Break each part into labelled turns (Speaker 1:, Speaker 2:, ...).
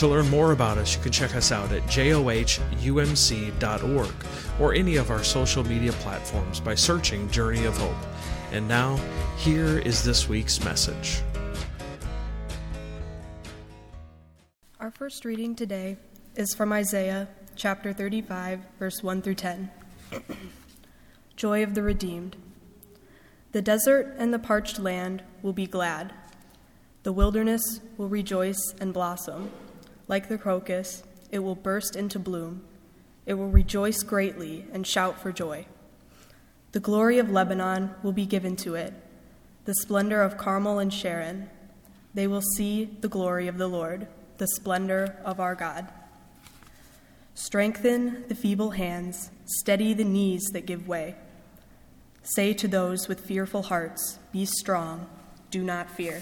Speaker 1: To learn more about us, you can check us out at johumc.org or any of our social media platforms by searching Journey of Hope. And now, here is this week's message.
Speaker 2: Our first reading today is from Isaiah chapter 35, verse 1 through 10. Joy of the redeemed. The desert and the parched land will be glad. The wilderness will rejoice and blossom. Like the crocus, it will burst into bloom. It will rejoice greatly and shout for joy. The glory of Lebanon will be given to it, the splendor of Carmel and Sharon. They will see the glory of the Lord, the splendor of our God. Strengthen the feeble hands, steady the knees that give way. Say to those with fearful hearts, Be strong, do not fear.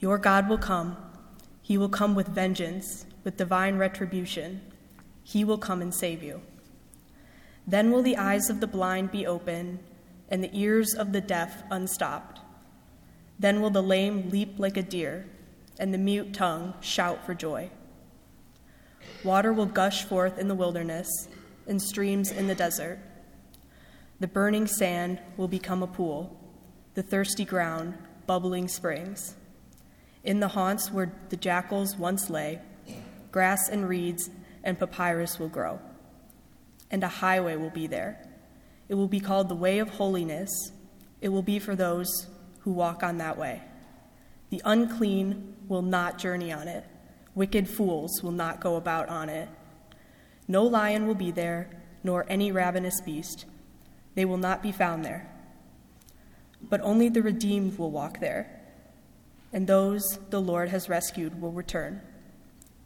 Speaker 2: Your God will come he will come with vengeance, with divine retribution. He will come and save you. Then will the eyes of the blind be open, and the ears of the deaf unstopped. Then will the lame leap like a deer, and the mute tongue shout for joy. Water will gush forth in the wilderness, and streams in the desert. The burning sand will become a pool, the thirsty ground, bubbling springs. In the haunts where the jackals once lay, grass and reeds and papyrus will grow. And a highway will be there. It will be called the way of holiness. It will be for those who walk on that way. The unclean will not journey on it. Wicked fools will not go about on it. No lion will be there, nor any ravenous beast. They will not be found there. But only the redeemed will walk there and those the Lord has rescued will return.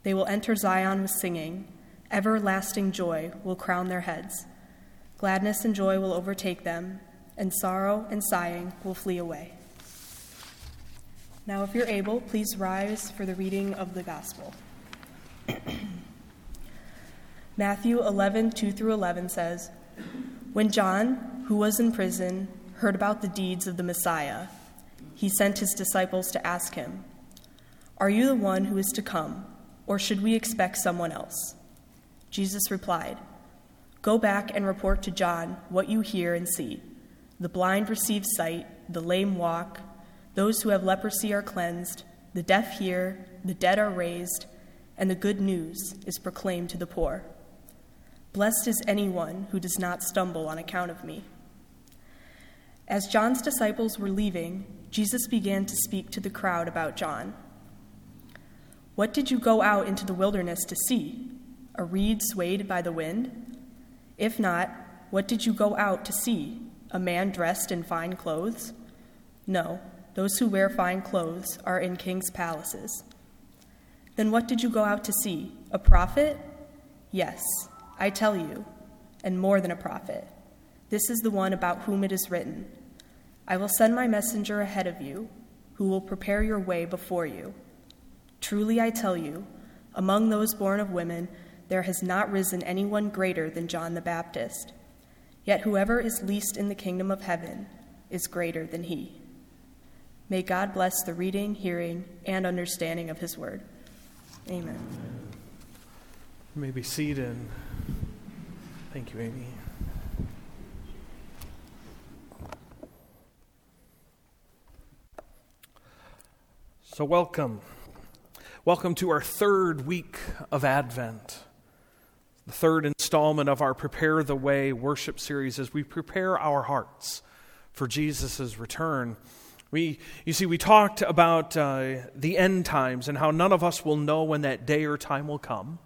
Speaker 2: They will enter Zion with singing. Everlasting joy will crown their heads. Gladness and joy will overtake them, and sorrow and sighing will flee away. Now, if you're able, please rise for the reading of the Gospel. Matthew 11, 2 through 11 says, When John, who was in prison, heard about the deeds of the Messiah, he sent his disciples to ask him, Are you the one who is to come, or should we expect someone else? Jesus replied, Go back and report to John what you hear and see. The blind receive sight, the lame walk, those who have leprosy are cleansed, the deaf hear, the dead are raised, and the good news is proclaimed to the poor. Blessed is anyone who does not stumble on account of me. As John's disciples were leaving, Jesus began to speak to the crowd about John. What did you go out into the wilderness to see? A reed swayed by the wind? If not, what did you go out to see? A man dressed in fine clothes? No, those who wear fine clothes are in king's palaces. Then what did you go out to see? A prophet? Yes, I tell you, and more than a prophet. This is the one about whom it is written. I will send my messenger ahead of you, who will prepare your way before you. Truly I tell you, among those born of women, there has not risen anyone greater than John the Baptist. Yet whoever is least in the kingdom of heaven is greater than he. May God bless the reading, hearing, and understanding of his word. Amen.
Speaker 1: You may be seated. Thank you, Amy. So, welcome. Welcome to our third week of Advent, the third installment of our Prepare the Way worship series as we prepare our hearts for Jesus' return. We, you see, we talked about uh, the end times and how none of us will know when that day or time will come,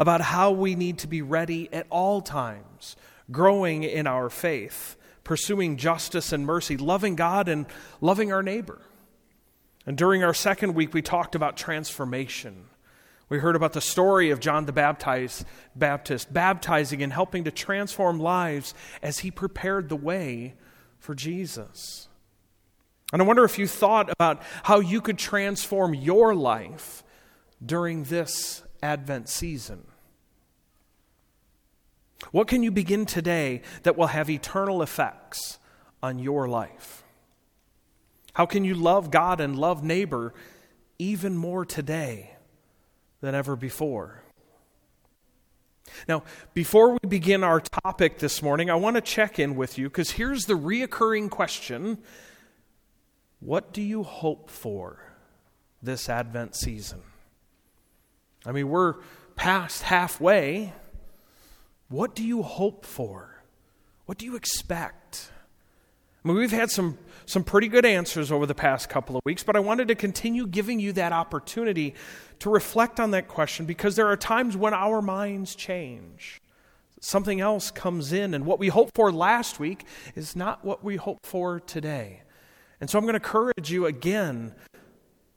Speaker 1: about how we need to be ready at all times, growing in our faith, pursuing justice and mercy, loving God and loving our neighbor. And during our second week, we talked about transformation. We heard about the story of John the Baptist, Baptist baptizing and helping to transform lives as he prepared the way for Jesus. And I wonder if you thought about how you could transform your life during this Advent season. What can you begin today that will have eternal effects on your life? How can you love God and love neighbor even more today than ever before? Now, before we begin our topic this morning, I want to check in with you because here's the reoccurring question What do you hope for this Advent season? I mean, we're past halfway. What do you hope for? What do you expect? I mean, we've had some, some pretty good answers over the past couple of weeks, but I wanted to continue giving you that opportunity to reflect on that question because there are times when our minds change. Something else comes in, and what we hoped for last week is not what we hope for today. And so I'm going to encourage you again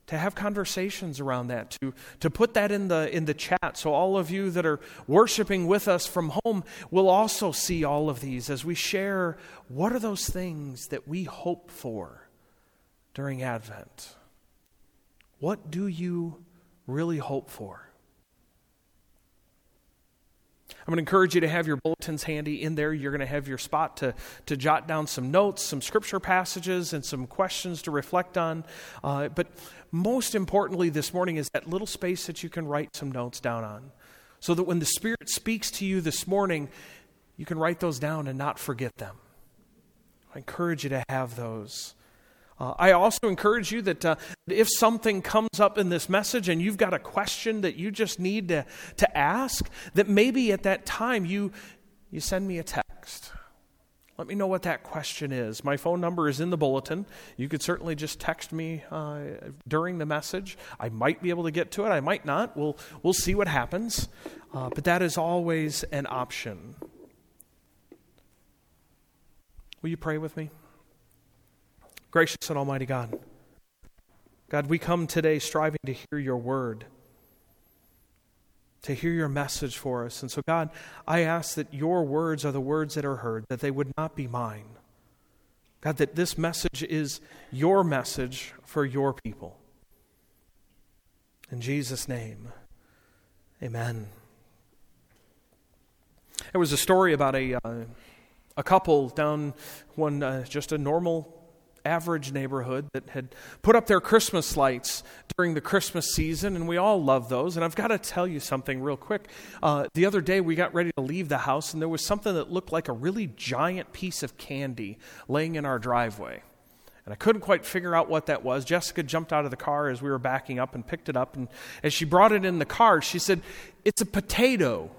Speaker 1: to have conversations around that, to, to put that in the, in the chat so all of you that are worshiping with us from home will also see all of these as we share what are those things that we hope for during Advent. What do you really hope for? I'm going to encourage you to have your bulletins handy in there. You're going to have your spot to, to jot down some notes, some scripture passages, and some questions to reflect on. Uh, but most importantly, this morning is that little space that you can write some notes down on. So that when the Spirit speaks to you this morning, you can write those down and not forget them. I encourage you to have those. Uh, I also encourage you that uh, if something comes up in this message and you've got a question that you just need to, to ask, that maybe at that time you, you send me a text. Let me know what that question is. My phone number is in the bulletin. You could certainly just text me uh, during the message. I might be able to get to it. I might not. We'll, we'll see what happens. Uh, but that is always an option. Will you pray with me? Gracious and Almighty God, God, we come today striving to hear your word, to hear your message for us. And so, God, I ask that your words are the words that are heard, that they would not be mine. God, that this message is your message for your people. In Jesus' name, amen. There was a story about a, uh, a couple down one, uh, just a normal average neighborhood that had put up their Christmas lights during the Christmas season, and we all love those. And I've got to tell you something real quick. Uh, the other day, we got ready to leave the house, and there was something that looked like a really giant piece of candy laying in our driveway. And I couldn't quite figure out what that was. Jessica jumped out of the car as we were backing up and picked it up. And as she brought it in the car, she said, It's a potato.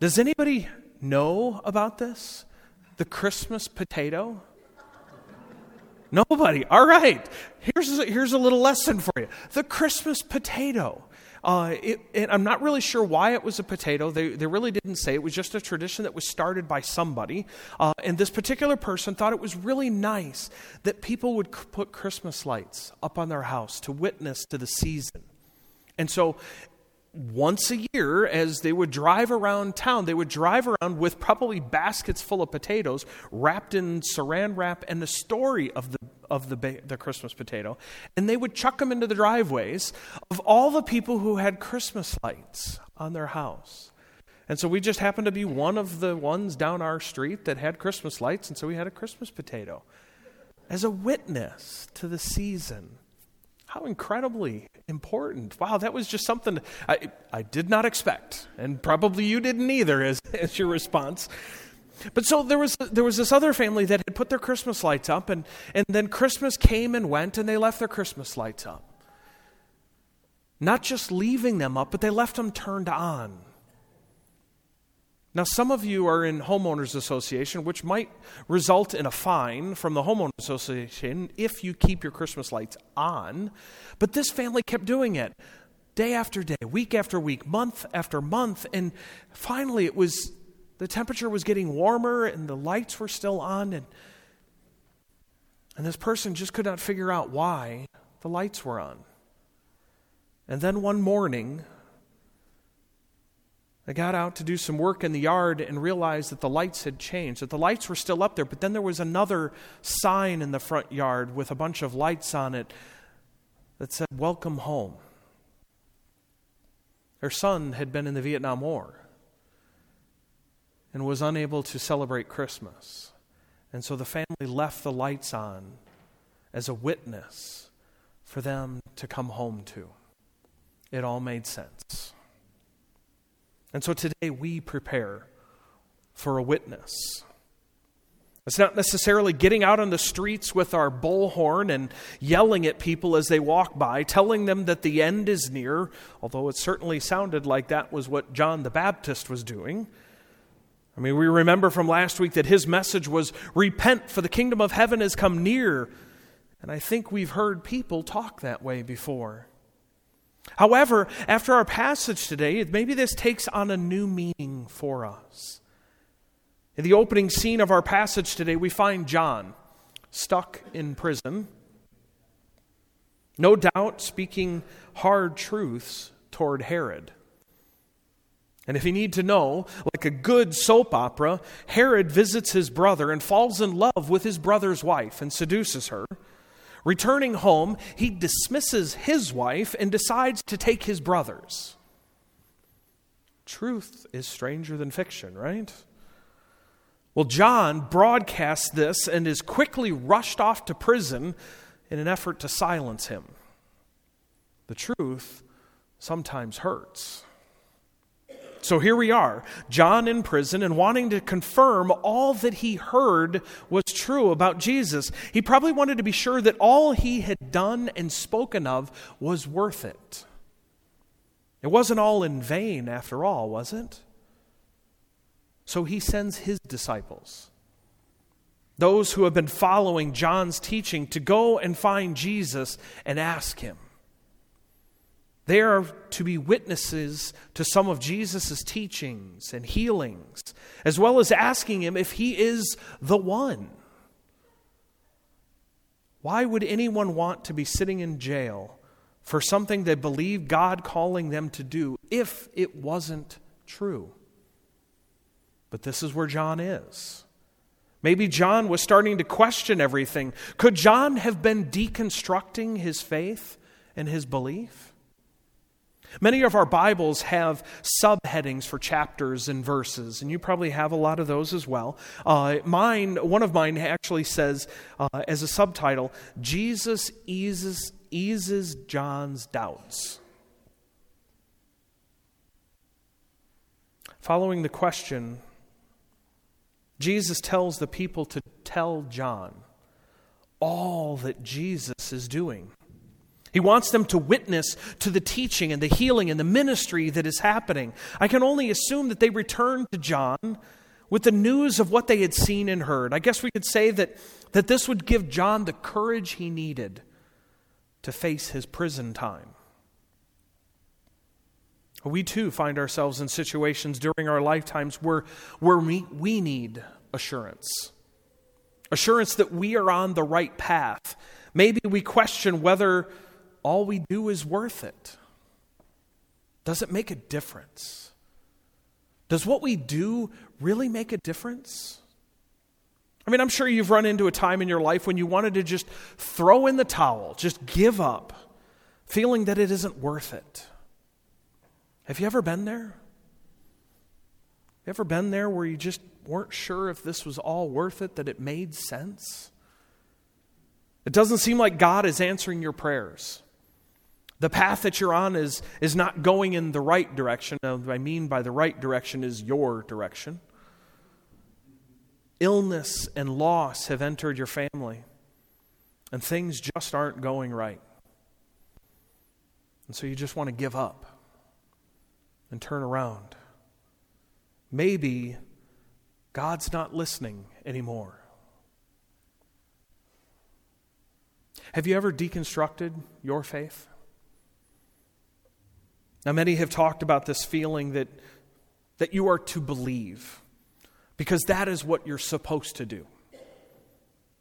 Speaker 1: Does anybody know about this? The Christmas potato? Nobody. All right. Here's a, here's a little lesson for you. The Christmas potato. Uh, it, I'm not really sure why it was a potato. They, they really didn't say. It was just a tradition that was started by somebody. Uh, and this particular person thought it was really nice that people would c- put Christmas lights up on their house to witness to the season. And so once a year, as they would drive around town, they would drive around with probably baskets full of potatoes wrapped in saran wrap and the story of the of the, the Christmas potato, and they would chuck them into the driveways of all the people who had Christmas lights on their house. And so we just happened to be one of the ones down our street that had Christmas lights, and so we had a Christmas potato as a witness to the season. How incredibly important. Wow, that was just something I, I did not expect. And probably you didn't either, as, as your response. But so there was, there was this other family that had put their Christmas lights up, and, and then Christmas came and went, and they left their Christmas lights up. Not just leaving them up, but they left them turned on. Now, some of you are in homeowners association, which might result in a fine from the homeowners association if you keep your Christmas lights on. But this family kept doing it day after day, week after week, month after month, and finally it was the temperature was getting warmer and the lights were still on and and this person just could not figure out why the lights were on. And then one morning, I got out to do some work in the yard and realized that the lights had changed, that the lights were still up there, but then there was another sign in the front yard with a bunch of lights on it that said, Welcome home. Her son had been in the Vietnam War and was unable to celebrate Christmas. And so the family left the lights on as a witness for them to come home to. It all made sense. And so today we prepare for a witness. It's not necessarily getting out on the streets with our bullhorn and yelling at people as they walk by, telling them that the end is near, although it certainly sounded like that was what John the Baptist was doing. I mean, we remember from last week that his message was repent, for the kingdom of heaven has come near. And I think we've heard people talk that way before. However, after our passage today, maybe this takes on a new meaning for us. In the opening scene of our passage today, we find John stuck in prison, no doubt speaking hard truths toward Herod. And if you need to know, like a good soap opera, Herod visits his brother and falls in love with his brother's wife and seduces her. Returning home, he dismisses his wife and decides to take his brother's. Truth is stranger than fiction, right? Well, John broadcasts this and is quickly rushed off to prison in an effort to silence him. The truth sometimes hurts. So here we are, John in prison and wanting to confirm all that he heard was true about Jesus. He probably wanted to be sure that all he had done and spoken of was worth it. It wasn't all in vain, after all, was it? So he sends his disciples, those who have been following John's teaching, to go and find Jesus and ask him. They are to be witnesses to some of Jesus' teachings and healings, as well as asking him if he is the one. Why would anyone want to be sitting in jail for something they believe God calling them to do if it wasn't true? But this is where John is. Maybe John was starting to question everything. Could John have been deconstructing his faith and his belief? Many of our Bibles have subheadings for chapters and verses, and you probably have a lot of those as well. Uh, mine, one of mine actually says uh, as a subtitle, Jesus eases, eases John's doubts. Following the question, Jesus tells the people to tell John all that Jesus is doing. He wants them to witness to the teaching and the healing and the ministry that is happening. I can only assume that they returned to John with the news of what they had seen and heard. I guess we could say that, that this would give John the courage he needed to face his prison time. We too find ourselves in situations during our lifetimes where, where we, we need assurance. Assurance that we are on the right path. Maybe we question whether all we do is worth it. Does it make a difference? Does what we do really make a difference? I mean, I'm sure you've run into a time in your life when you wanted to just throw in the towel, just give up, feeling that it isn't worth it. Have you ever been there? You ever been there where you just weren't sure if this was all worth it, that it made sense? It doesn't seem like God is answering your prayers. The path that you're on is, is not going in the right direction. Now, what I mean by the right direction is your direction. Illness and loss have entered your family, and things just aren't going right. And so you just want to give up and turn around. Maybe God's not listening anymore. Have you ever deconstructed your faith? Now, many have talked about this feeling that, that you are to believe because that is what you're supposed to do.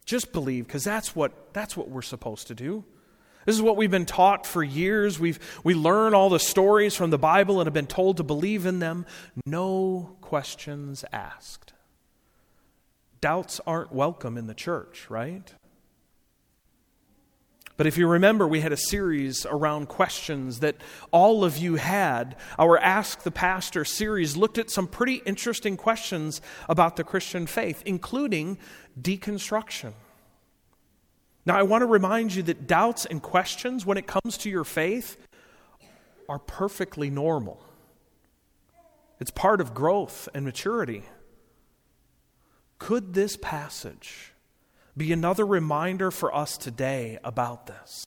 Speaker 1: Just believe because that's what, that's what we're supposed to do. This is what we've been taught for years. We've, we learn all the stories from the Bible and have been told to believe in them. No questions asked. Doubts aren't welcome in the church, right? But if you remember, we had a series around questions that all of you had. Our Ask the Pastor series looked at some pretty interesting questions about the Christian faith, including deconstruction. Now, I want to remind you that doubts and questions when it comes to your faith are perfectly normal. It's part of growth and maturity. Could this passage be another reminder for us today about this?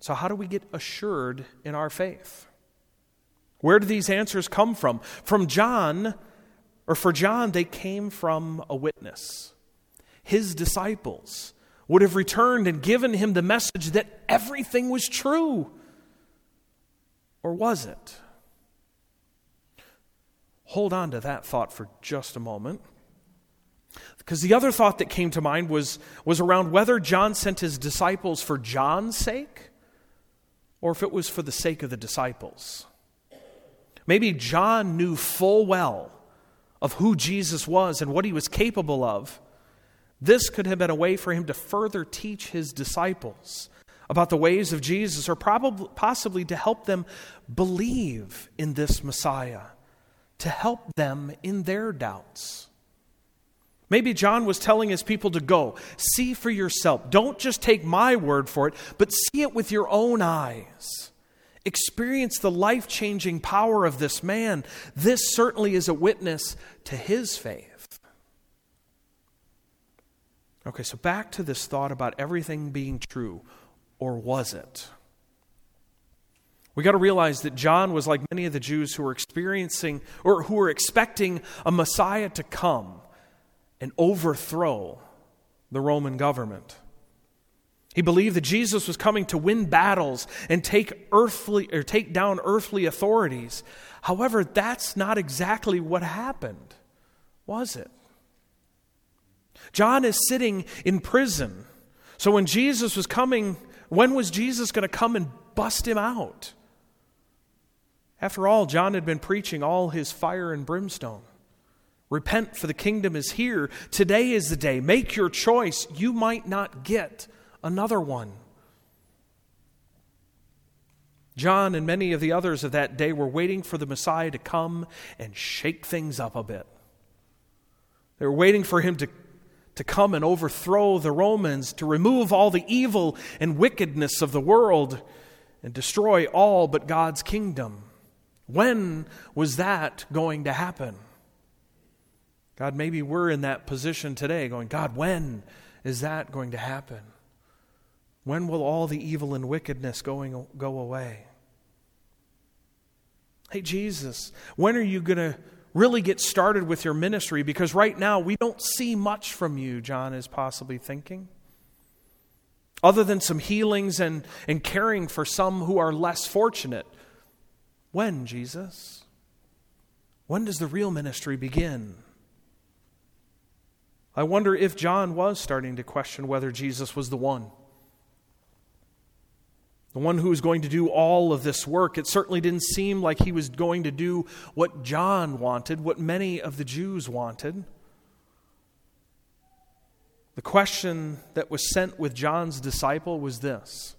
Speaker 1: So, how do we get assured in our faith? Where do these answers come from? From John, or for John, they came from a witness his disciples would have returned and given him the message that everything was true. Or was it? Hold on to that thought for just a moment. Because the other thought that came to mind was, was around whether John sent his disciples for John's sake or if it was for the sake of the disciples. Maybe John knew full well of who Jesus was and what he was capable of. This could have been a way for him to further teach his disciples about the ways of Jesus, or probably, possibly to help them believe in this Messiah, to help them in their doubts. Maybe John was telling his people to go, see for yourself. Don't just take my word for it, but see it with your own eyes. Experience the life changing power of this man. This certainly is a witness to his faith. Okay, so back to this thought about everything being true, or was it? We got to realize that John was like many of the Jews who were experiencing or who were expecting a Messiah to come and overthrow the Roman government. He believed that Jesus was coming to win battles and take earthly or take down earthly authorities. However, that's not exactly what happened, was it? John is sitting in prison. So when Jesus was coming, when was Jesus going to come and bust him out? After all, John had been preaching all his fire and brimstone. Repent, for the kingdom is here. Today is the day. Make your choice. You might not get another one. John and many of the others of that day were waiting for the Messiah to come and shake things up a bit. They were waiting for him to to come and overthrow the Romans, to remove all the evil and wickedness of the world, and destroy all but God's kingdom. When was that going to happen? God, maybe we're in that position today, going, God, when is that going to happen? When will all the evil and wickedness going, go away? Hey, Jesus, when are you going to really get started with your ministry because right now we don't see much from you, John is possibly thinking. Other than some healings and, and caring for some who are less fortunate. When, Jesus? When does the real ministry begin? I wonder if John was starting to question whether Jesus was the one the one who was going to do all of this work. It certainly didn't seem like he was going to do what John wanted, what many of the Jews wanted. The question that was sent with John's disciple was this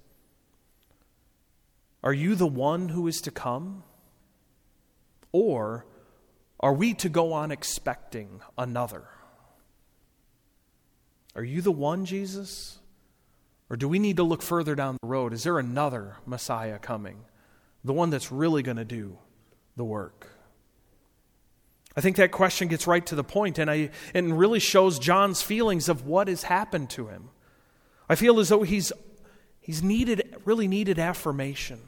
Speaker 1: Are you the one who is to come? Or are we to go on expecting another? Are you the one, Jesus? Or do we need to look further down the road? Is there another Messiah coming? The one that's really going to do the work? I think that question gets right to the point and, I, and really shows John's feelings of what has happened to him. I feel as though he's, he's needed, really needed affirmation.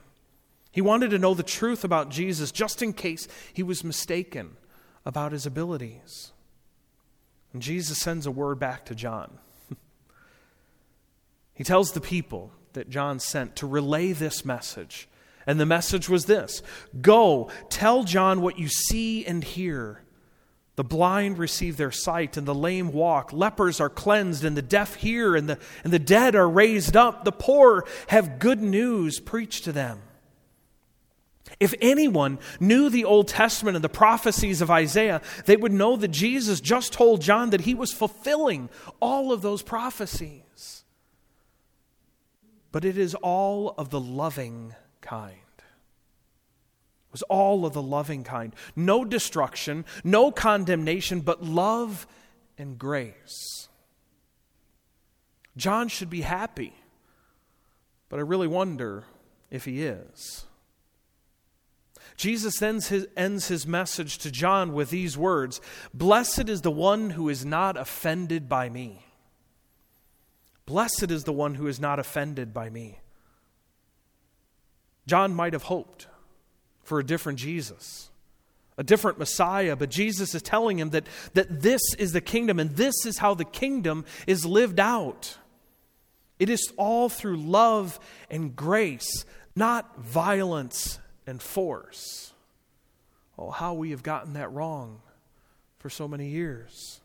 Speaker 1: He wanted to know the truth about Jesus just in case he was mistaken about his abilities. And Jesus sends a word back to John. He tells the people that John sent to relay this message. And the message was this Go, tell John what you see and hear. The blind receive their sight, and the lame walk. Lepers are cleansed, and the deaf hear, and the, and the dead are raised up. The poor have good news preached to them. If anyone knew the Old Testament and the prophecies of Isaiah, they would know that Jesus just told John that he was fulfilling all of those prophecies. But it is all of the loving kind It was all of the loving kind. No destruction, no condemnation, but love and grace. John should be happy, but I really wonder if he is. Jesus ends his, ends his message to John with these words Blessed is the one who is not offended by me. Blessed is the one who is not offended by me. John might have hoped for a different Jesus, a different Messiah. But Jesus is telling him that, that this is the kingdom and this is how the kingdom is lived out. It is all through love and grace, not violence and force. Oh, how we have gotten that wrong for so many years.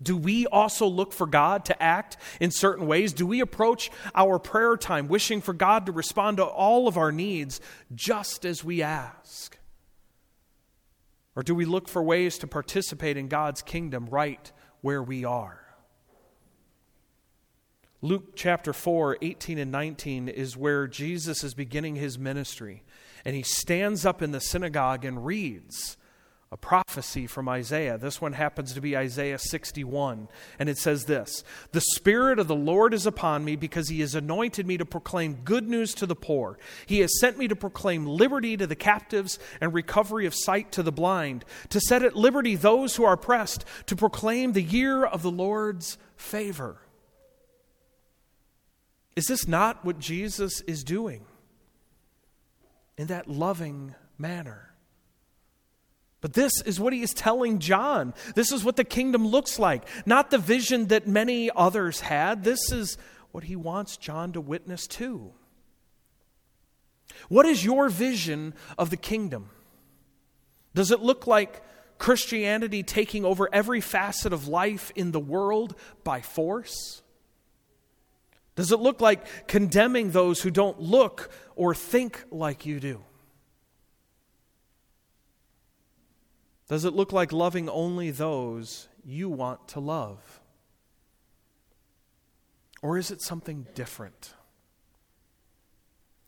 Speaker 1: Do we also look for God to act in certain ways? Do we approach our prayer time wishing for God to respond to all of our needs just as we ask? Or do we look for ways to participate in God's kingdom right where we are? Luke chapter 4, 18 and 19 is where Jesus is beginning his ministry. And he stands up in the synagogue and reads a prophecy from Isaiah. This one happens to be Isaiah 61. And it says this The Spirit of the Lord is upon me because he has anointed me to proclaim good news to the poor. He has sent me to proclaim liberty to the captives and recovery of sight to the blind, to set at liberty those who are oppressed, to proclaim the year of the Lord's favor. Is this not what Jesus is doing in that loving manner? But this is what he is telling John. This is what the kingdom looks like. Not the vision that many others had. This is what he wants John to witness to. What is your vision of the kingdom? Does it look like Christianity taking over every facet of life in the world by force? Does it look like condemning those who don't look or think like you do? Does it look like loving only those you want to love? Or is it something different?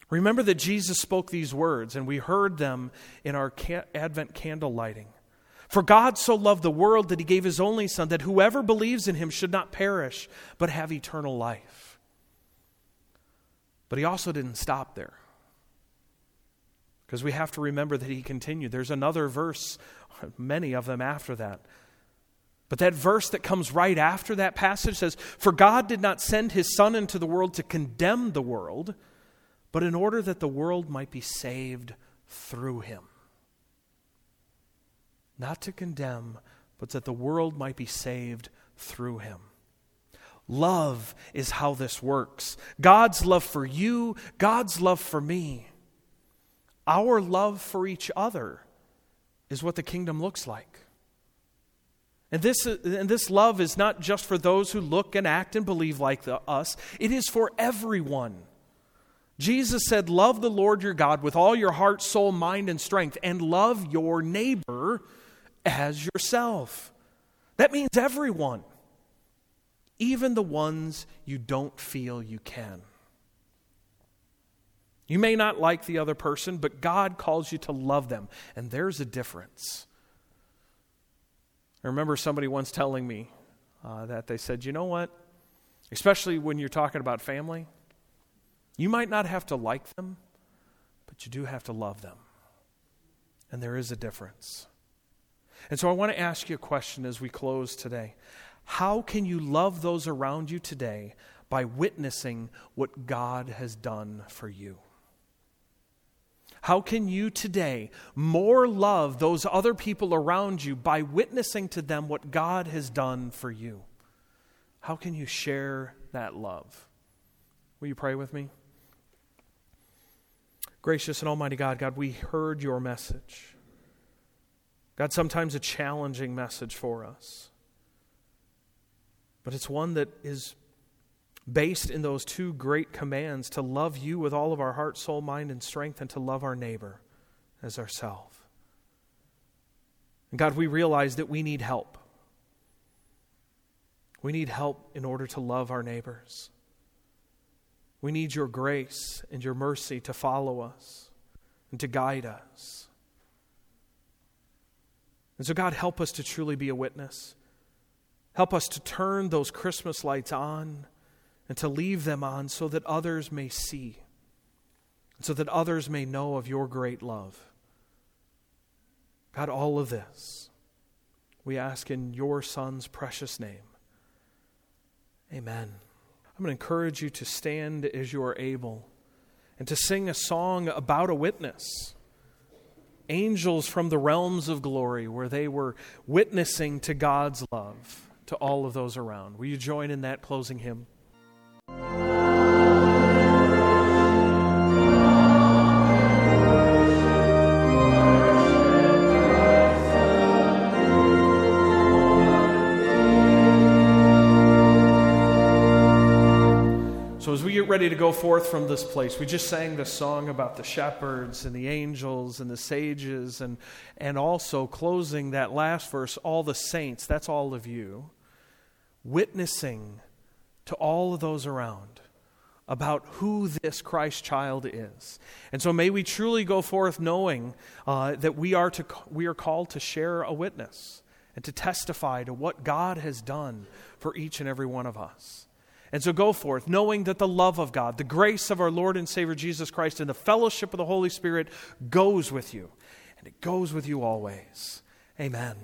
Speaker 1: Remember that Jesus spoke these words, and we heard them in our Advent candle lighting. For God so loved the world that he gave his only Son, that whoever believes in him should not perish, but have eternal life. But he also didn't stop there. Because we have to remember that he continued. There's another verse many of them after that. But that verse that comes right after that passage says, For God did not send his Son into the world to condemn the world, but in order that the world might be saved through him. Not to condemn, but that the world might be saved through him. Love is how this works. God's love for you, God's love for me, our love for each other is what the kingdom looks like. And this, and this love is not just for those who look and act and believe like the, us, it is for everyone. Jesus said, Love the Lord your God with all your heart, soul, mind, and strength, and love your neighbor as yourself. That means everyone, even the ones you don't feel you can. You may not like the other person, but God calls you to love them. And there's a difference. I remember somebody once telling me uh, that they said, you know what? Especially when you're talking about family, you might not have to like them, but you do have to love them. And there is a difference. And so I want to ask you a question as we close today. How can you love those around you today by witnessing what God has done for you? How can you today more love those other people around you by witnessing to them what God has done for you? How can you share that love? Will you pray with me? Gracious and Almighty God, God, we heard your message. God, sometimes a challenging message for us. But it's one that is based in those two great commands to love you with all of our heart, soul, mind, and strength, and to love our neighbor as ourselves. And God, we realize that we need help. We need help in order to love our neighbors. We need your grace and your mercy to follow us and to guide us. And so, God, help us to truly be a witness. Help us to turn those Christmas lights on and to leave them on so that others may see, so that others may know of your great love. God, all of this we ask in your Son's precious name. Amen. I'm going to encourage you to stand as you are able and to sing a song about a witness. Angels from the realms of glory, where they were witnessing to God's love to all of those around. Will you join in that closing hymn? So, as we get ready to go forth from this place, we just sang the song about the shepherds and the angels and the sages, and, and also closing that last verse, all the saints, that's all of you, witnessing to all of those around about who this Christ child is. And so may we truly go forth knowing uh, that we are, to, we are called to share a witness and to testify to what God has done for each and every one of us. And so go forth, knowing that the love of God, the grace of our Lord and Savior Jesus Christ, and the fellowship of the Holy Spirit goes with you. And it goes with you always. Amen.